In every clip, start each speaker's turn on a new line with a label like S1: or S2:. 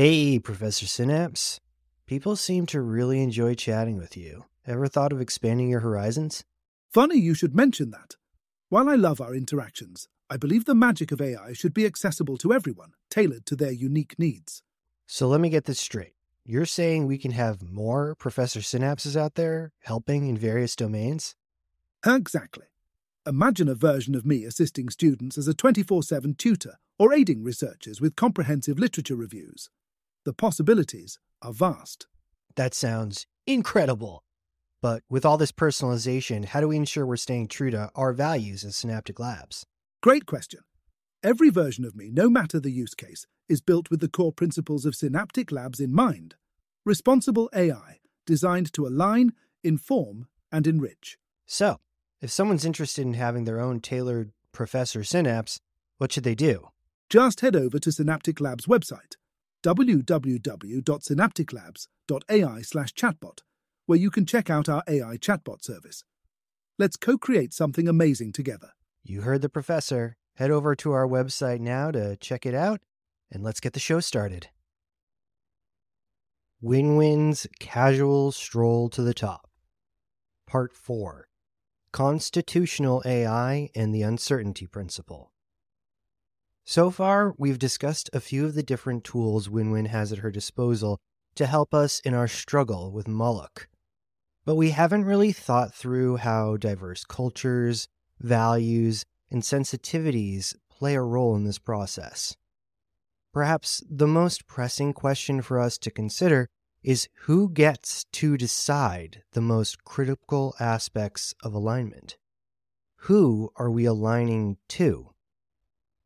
S1: Hey, Professor Synapse. People seem to really enjoy chatting with you. Ever thought of expanding your horizons?
S2: Funny you should mention that. While I love our interactions, I believe the magic of AI should be accessible to everyone, tailored to their unique needs.
S1: So let me get this straight. You're saying we can have more Professor Synapses out there helping in various domains?
S2: Exactly. Imagine a version of me assisting students as a 24 7 tutor or aiding researchers with comprehensive literature reviews. The possibilities are vast.
S1: That sounds incredible. But with all this personalization, how do we ensure we're staying true to our values as Synaptic Labs?
S2: Great question. Every version of me, no matter the use case, is built with the core principles of Synaptic Labs in mind. Responsible AI, designed to align, inform, and enrich.
S1: So, if someone's interested in having their own tailored Professor Synapse, what should they do?
S2: Just head over to Synaptic Labs website, www.synapticlabs.ai/chatbot, where you can check out our AI chatbot service. Let's co-create something amazing together.
S1: You heard the professor. Head over to our website now to check it out, and let's get the show started. Win-Win's Casual Stroll to the Top Part 4 Constitutional AI and the Uncertainty Principle. So far, we've discussed a few of the different tools Win-Win has at her disposal to help us in our struggle with Moloch. But we haven't really thought through how diverse cultures, values, and sensitivities play a role in this process. Perhaps the most pressing question for us to consider is who gets to decide the most critical aspects of alignment? Who are we aligning to?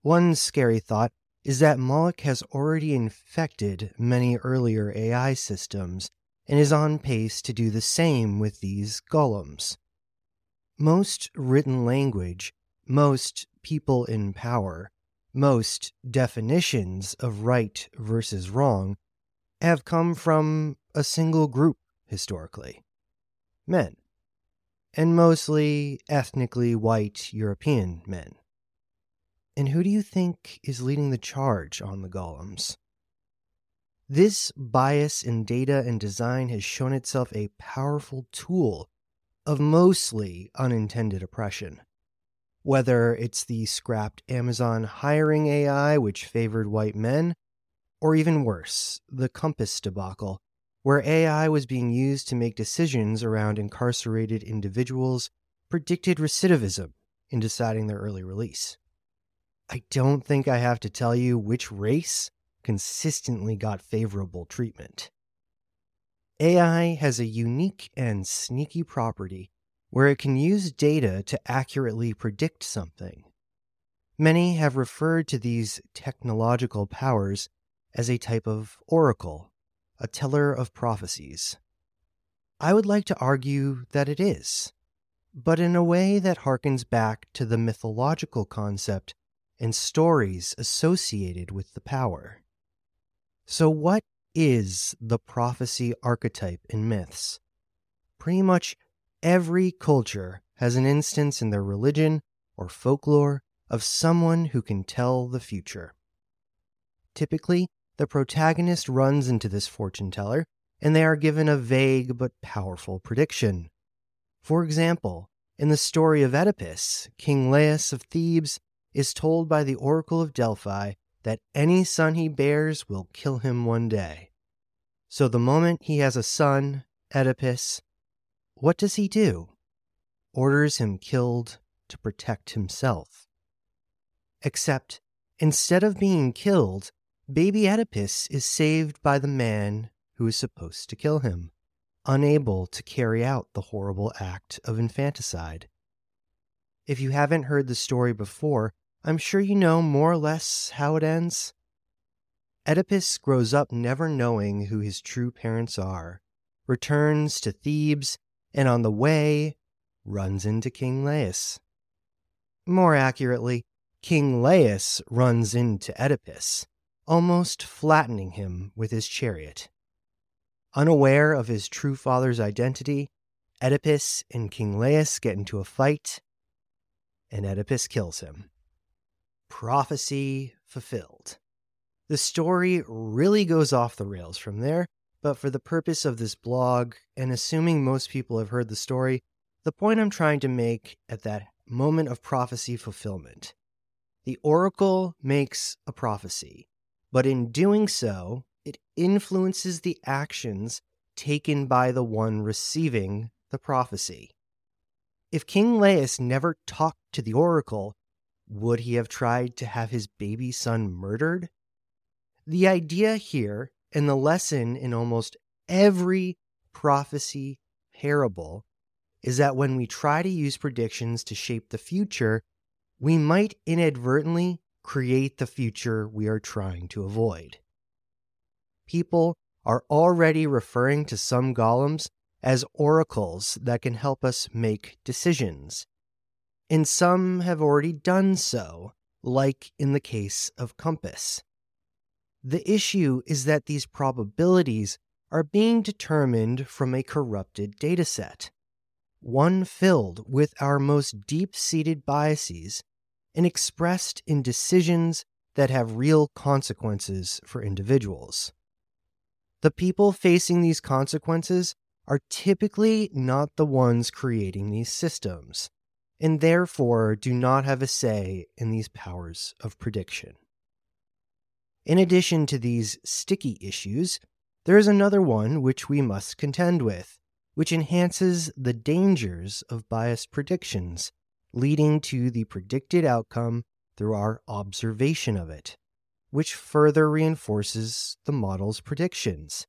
S1: One scary thought is that Moloch has already infected many earlier AI systems and is on pace to do the same with these golems. Most written language, most people in power, most definitions of right versus wrong have come from a single group historically men, and mostly ethnically white European men. And who do you think is leading the charge on the golems? This bias in data and design has shown itself a powerful tool of mostly unintended oppression. Whether it's the scrapped Amazon hiring AI, which favored white men, or even worse, the COMPAS debacle, where AI was being used to make decisions around incarcerated individuals, predicted recidivism in deciding their early release. I don't think I have to tell you which race consistently got favorable treatment. AI has a unique and sneaky property where it can use data to accurately predict something. Many have referred to these technological powers as a type of oracle, a teller of prophecies. I would like to argue that it is, but in a way that harkens back to the mythological concept and stories associated with the power. So, what is the prophecy archetype in myths? Pretty much Every culture has an instance in their religion or folklore of someone who can tell the future. Typically, the protagonist runs into this fortune teller and they are given a vague but powerful prediction. For example, in the story of Oedipus, King Laius of Thebes is told by the Oracle of Delphi that any son he bears will kill him one day. So the moment he has a son, Oedipus, what does he do? Orders him killed to protect himself. Except, instead of being killed, baby Oedipus is saved by the man who is supposed to kill him, unable to carry out the horrible act of infanticide. If you haven't heard the story before, I'm sure you know more or less how it ends. Oedipus grows up never knowing who his true parents are, returns to Thebes, and on the way runs into King Laius. More accurately, King Laius runs into Oedipus, almost flattening him with his chariot. Unaware of his true father's identity, Oedipus and King Laius get into a fight, and Oedipus kills him. Prophecy fulfilled. The story really goes off the rails from there, but for the purpose of this blog, and assuming most people have heard the story, the point I'm trying to make at that moment of prophecy fulfillment. The oracle makes a prophecy, but in doing so, it influences the actions taken by the one receiving the prophecy. If King Laius never talked to the oracle, would he have tried to have his baby son murdered? The idea here, and the lesson in almost every prophecy parable, is that when we try to use predictions to shape the future, we might inadvertently create the future we are trying to avoid. People are already referring to some golems as oracles that can help us make decisions. And some have already done so, like in the case of COMPAS. The issue is that these probabilities are being determined from a corrupted dataset, one filled with our most deep seated biases and expressed in decisions that have real consequences for individuals. The people facing these consequences are typically not the ones creating these systems, and therefore do not have a say in these powers of prediction. In addition to these sticky issues, there is another one which we must contend with, which enhances the dangers of biased predictions, leading to the predicted outcome through our observation of it, which further reinforces the model's predictions.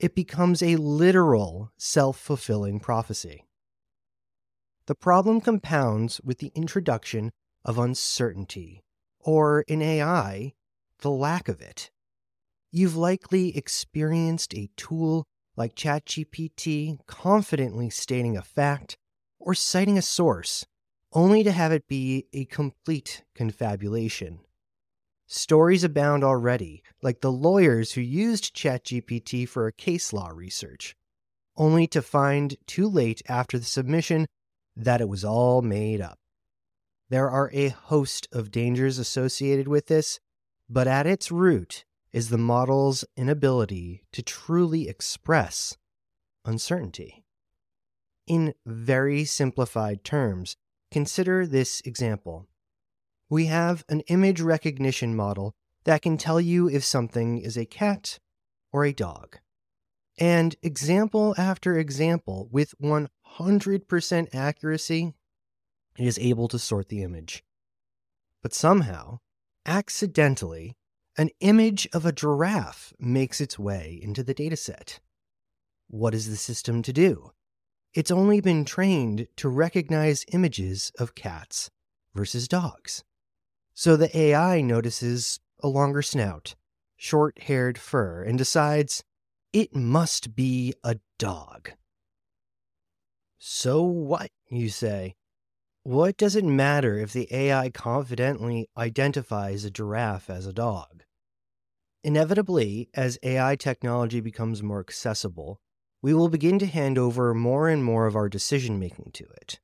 S1: It becomes a literal self fulfilling prophecy. The problem compounds with the introduction of uncertainty, or in AI, the lack of it. You've likely experienced a tool like ChatGPT confidently stating a fact or citing a source, only to have it be a complete confabulation. Stories abound already, like the lawyers who used ChatGPT for a case law research, only to find too late after the submission that it was all made up. There are a host of dangers associated with this, but at its root is the model's inability to truly express uncertainty. In very simplified terms, consider this example. We have an image recognition model that can tell you if something is a cat or a dog. And example after example, with 100% accuracy, it is able to sort the image. But somehow, accidentally, an image of a giraffe makes its way into the dataset. What is the system to do? It's only been trained to recognize images of cats versus dogs. So the AI notices a longer snout, short haired fur, and decides it must be a dog. So what, you say? What does it matter if the AI confidently identifies a giraffe as a dog? Inevitably, as AI technology becomes more accessible, we will begin to hand over more and more of our decision making to it.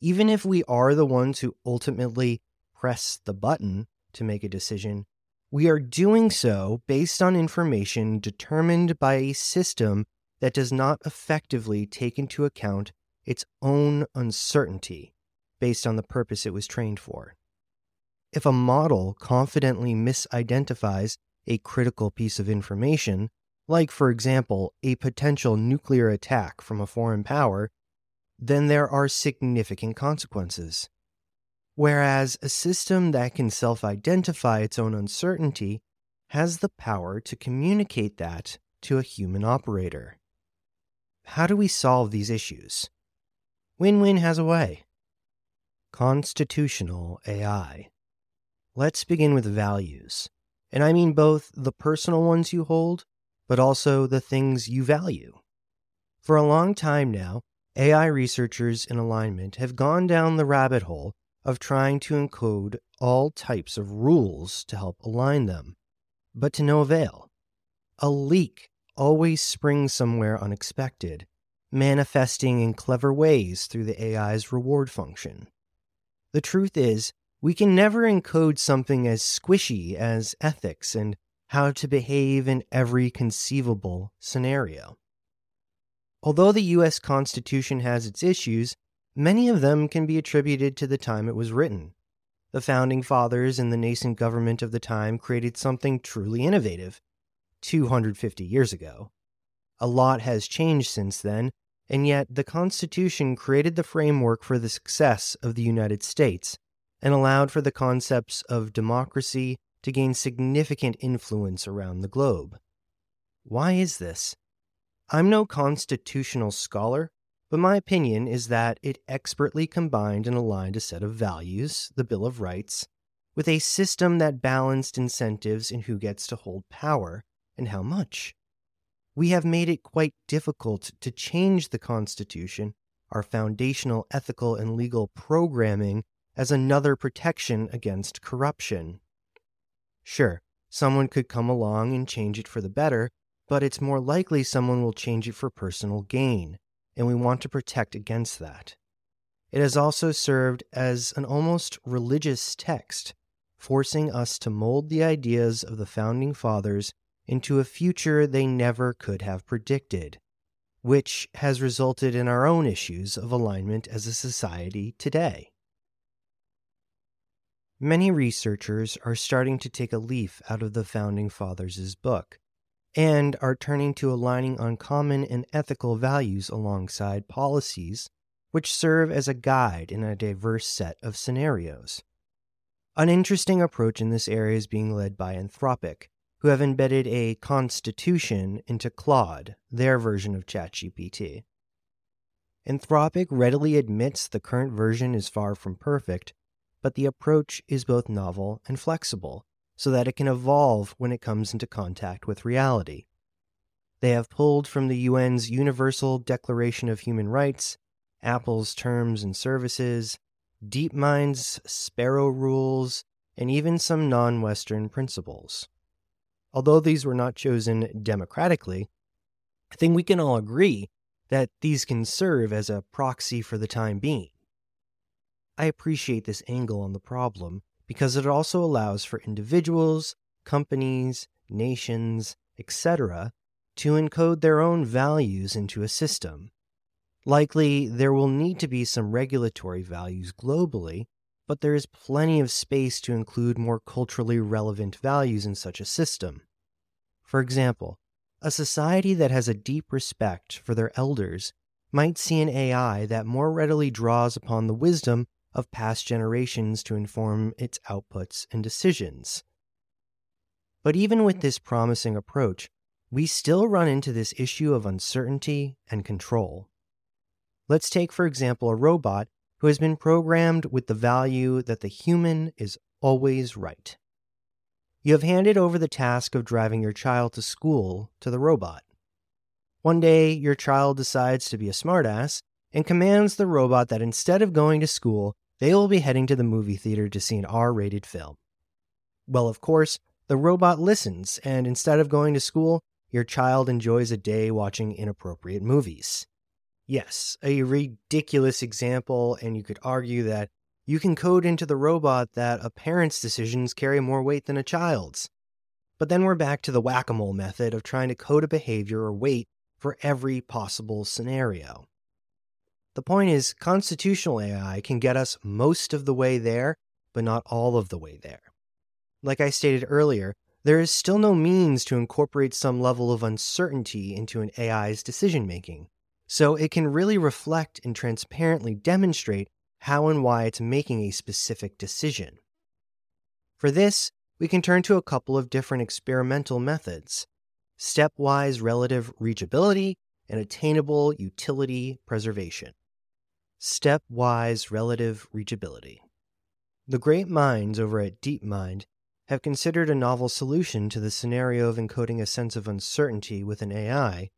S1: Even if we are the ones who ultimately press the button to make a decision, we are doing so based on information determined by a system that does not effectively take into account its own uncertainty based on the purpose it was trained for. If a model confidently misidentifies a critical piece of information, like, for example, a potential nuclear attack from a foreign power, then there are significant consequences. Whereas a system that can self identify its own uncertainty has the power to communicate that to a human operator. How do we solve these issues? Winwin has a way. Constitutional AI. Let's begin with values. And I mean both the personal ones you hold, but also the things you value. For a long time now, AI researchers in alignment have gone down the rabbit hole of trying to encode all types of rules to help align them, but to no avail. A leak always springs somewhere unexpected, manifesting in clever ways through the AI's reward function. The truth is, we can never encode something as squishy as ethics and how to behave in every conceivable scenario. Although the U.S. Constitution has its issues, many of them can be attributed to the time it was written. The founding fathers and the nascent government of the time created something truly innovative 250 years ago. A lot has changed since then, and yet the Constitution created the framework for the success of the United States and allowed for the concepts of democracy to gain significant influence around the globe. Why is this? I'm no constitutional scholar, but my opinion is that it expertly combined and aligned a set of values, the Bill of Rights, with a system that balanced incentives in who gets to hold power and how much. We have made it quite difficult to change the Constitution, our foundational ethical and legal programming, as another protection against corruption. Sure, someone could come along and change it for the better, but it's more likely someone will change it for personal gain, and we want to protect against that. It has also served as an almost religious text, forcing us to mold the ideas of the Founding Fathers into a future they never could have predicted, which has resulted in our own issues of alignment as a society today. Many researchers are starting to take a leaf out of the Founding Fathers' book and are turning to aligning on common and ethical values alongside policies which serve as a guide in a diverse set of scenarios. An interesting approach in this area is being led by Anthropic, who have embedded a constitution into Claude, their version of ChatGPT. Anthropic readily admits the current version is far from perfect, but the approach is both novel and flexible, so that it can evolve when it comes into contact with reality. They have pulled from the UN's Universal Declaration of Human Rights, Apple's Terms and Services, DeepMind's Sparrow Rules, and even some non Western principles. Although these were not chosen democratically, I think we can all agree that these can serve as a proxy for the time being. I appreciate this angle on the problem because it also allows for individuals, companies, nations, etc., to encode their own values into a system. Likely, there will need to be some regulatory values globally, but there is plenty of space to include more culturally relevant values in such a system. For example, a society that has a deep respect for their elders might see an AI that more readily draws upon the wisdom of past generations to inform its outputs and decisions. But even with this promising approach, we still run into this issue of uncertainty and control. Let's take, for example, a robot who has been programmed with the value that the human is always right. You have handed over the task of driving your child to school to the robot. One day, your child decides to be a smartass and commands the robot that instead of going to school, they will be heading to the movie theater to see an R rated film. Well, of course, the robot listens, and instead of going to school, your child enjoys a day watching inappropriate movies. Yes, a ridiculous example, and you could argue that you can code into the robot that a parent's decisions carry more weight than a child's. But then we're back to the whack a mole method of trying to code a behavior or weight for every possible scenario. The point is, constitutional AI can get us most of the way there, but not all of the way there. Like I stated earlier, there is still no means to incorporate some level of uncertainty into an AI's decision making, so it can really reflect and transparently demonstrate how and why it's making a specific decision. For this, we can turn to a couple of different experimental methods stepwise relative reachability and attainable utility preservation stepwise relative reachability. The great minds over at DeepMind have considered a novel solution to the scenario of encoding a sense of uncertainty with an AI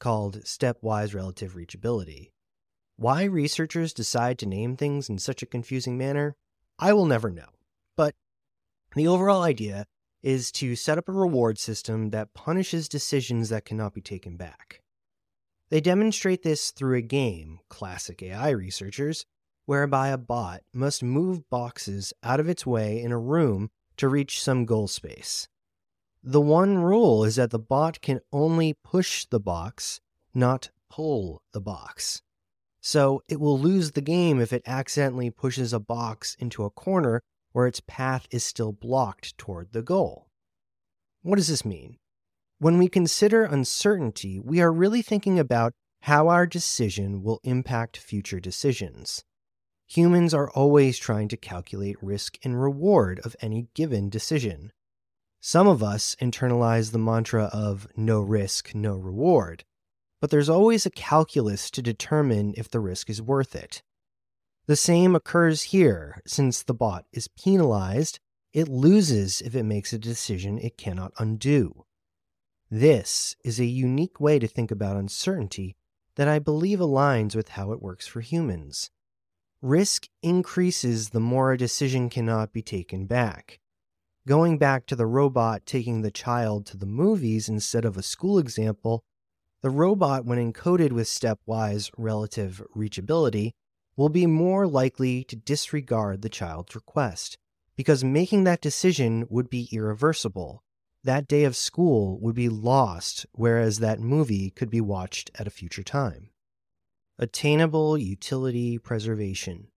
S1: called stepwise relative reachability. Why researchers decide to name things in such a confusing manner, I will never know. But the overall idea is to set up a reward system that punishes decisions that cannot be taken back. They demonstrate this through a game, classic AI researchers, whereby a bot must move boxes out of its way in a room to reach some goal space. The one rule is that the bot can only push the box, not pull the box. So it will lose the game if it accidentally pushes a box into a corner where its path is still blocked toward the goal. What does this mean? When we consider uncertainty, we are really thinking about how our decision will impact future decisions. Humans are always trying to calculate risk and reward of any given decision. Some of us internalize the mantra of no risk, no reward, but there's always a calculus to determine if the risk is worth it. The same occurs here. Since the bot is penalized, it loses if it makes a decision it cannot undo. This is a unique way to think about uncertainty that I believe aligns with how it works for humans. Risk increases the more a decision cannot be taken back. Going back to the robot taking the child to the movies instead of a school example, the robot, when encoded with stepwise relative reachability, will be more likely to disregard the child's request, because making that decision would be irreversible. That day of school would be lost, whereas that movie could be watched at a future time. Attainable utility preservation.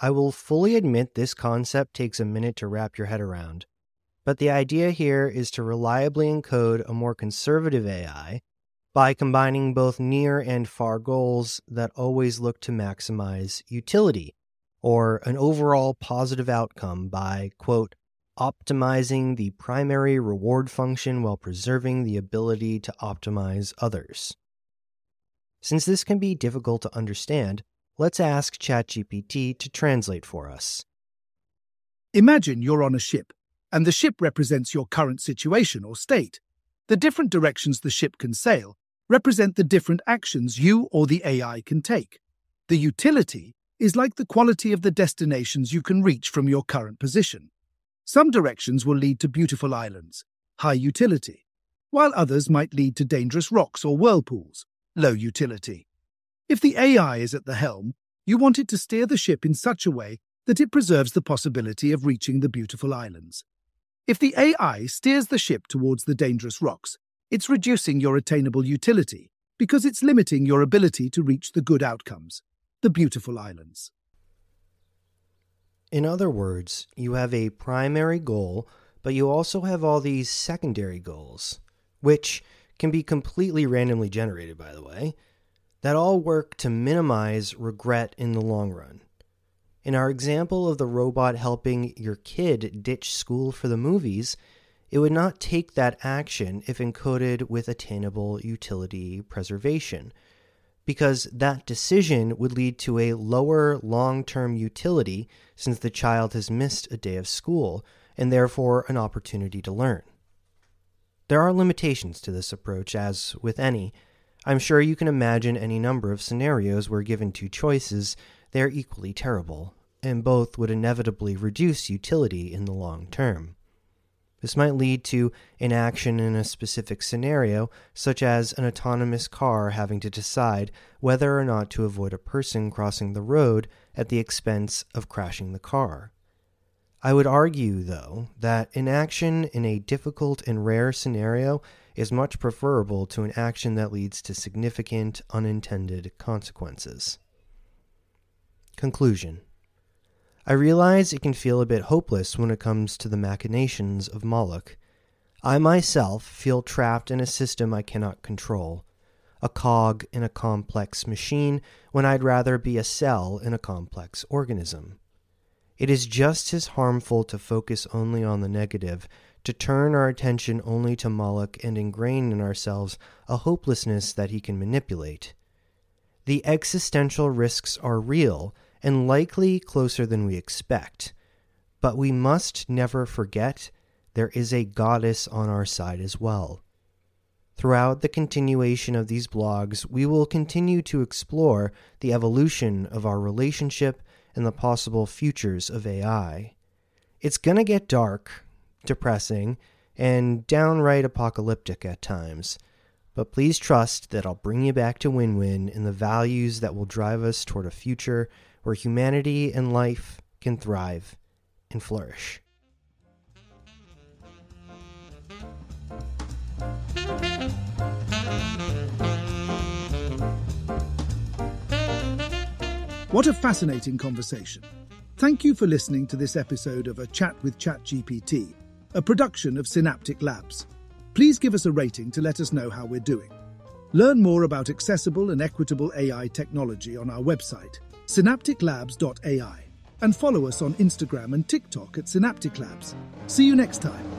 S1: I will fully admit this concept takes a minute to wrap your head around, but the idea here is to reliably encode a more conservative AI by combining both near and far goals that always look to maximize utility or an overall positive outcome by, quote, optimizing the primary reward function while preserving the ability to optimize others. Since this can be difficult to understand, let's ask ChatGPT to translate for us.
S2: Imagine you're on a ship, and the ship represents your current situation or state. The different directions the ship can sail represent the different actions you or the AI can take. The utility is like the quality of the destinations you can reach from your current position. Some directions will lead to beautiful islands, high utility, while others might lead to dangerous rocks or whirlpools, low utility. If the AI is at the helm, you want it to steer the ship in such a way that it preserves the possibility of reaching the beautiful islands. If the AI steers the ship towards the dangerous rocks, it's reducing your attainable utility because it's limiting your ability to reach the good outcomes, the beautiful islands.
S1: In other words, you have a primary goal, but you also have all these secondary goals, which can be completely randomly generated, by the way, that all work to minimize regret in the long run. In our example of the robot helping your kid ditch school for the movies, it would not take that action if encoded with attainable utility preservation, because that decision would lead to a lower long term utility since the child has missed a day of school and therefore an opportunity to learn. There are limitations to this approach, as with any. I'm sure you can imagine any number of scenarios where given two choices, they are equally terrible, and both would inevitably reduce utility in the long term. This might lead to inaction in a specific scenario, such as an autonomous car having to decide whether or not to avoid a person crossing the road at the expense of crashing the car. I would argue, though, that inaction in a difficult and rare scenario is much preferable to an action that leads to significant unintended consequences. Conclusion I realize it can feel a bit hopeless when it comes to the machinations of Moloch. I myself feel trapped in a system I cannot control, a cog in a complex machine when I'd rather be a cell in a complex organism. It is just as harmful to focus only on the negative, to turn our attention only to Moloch and ingrain in ourselves a hopelessness that he can manipulate. The existential risks are real and likely closer than we expect, but we must never forget there is a goddess on our side as well. Throughout the continuation of these blogs, we will continue to explore the evolution of our relationship and the possible futures of AI. It's going to get dark, depressing, and downright apocalyptic at times. But please trust that I'll bring you back to win win and the values that will drive us toward a future where humanity and life can thrive and flourish.
S2: What a fascinating conversation! Thank you for listening to this episode of A Chat with ChatGPT a production of Synaptic Labs. Please give us a rating to let us know how we're doing. Learn more about accessible and equitable AI technology on our website, synapticlabs.ai, and follow us on Instagram and TikTok at Synaptic Labs. See you next time.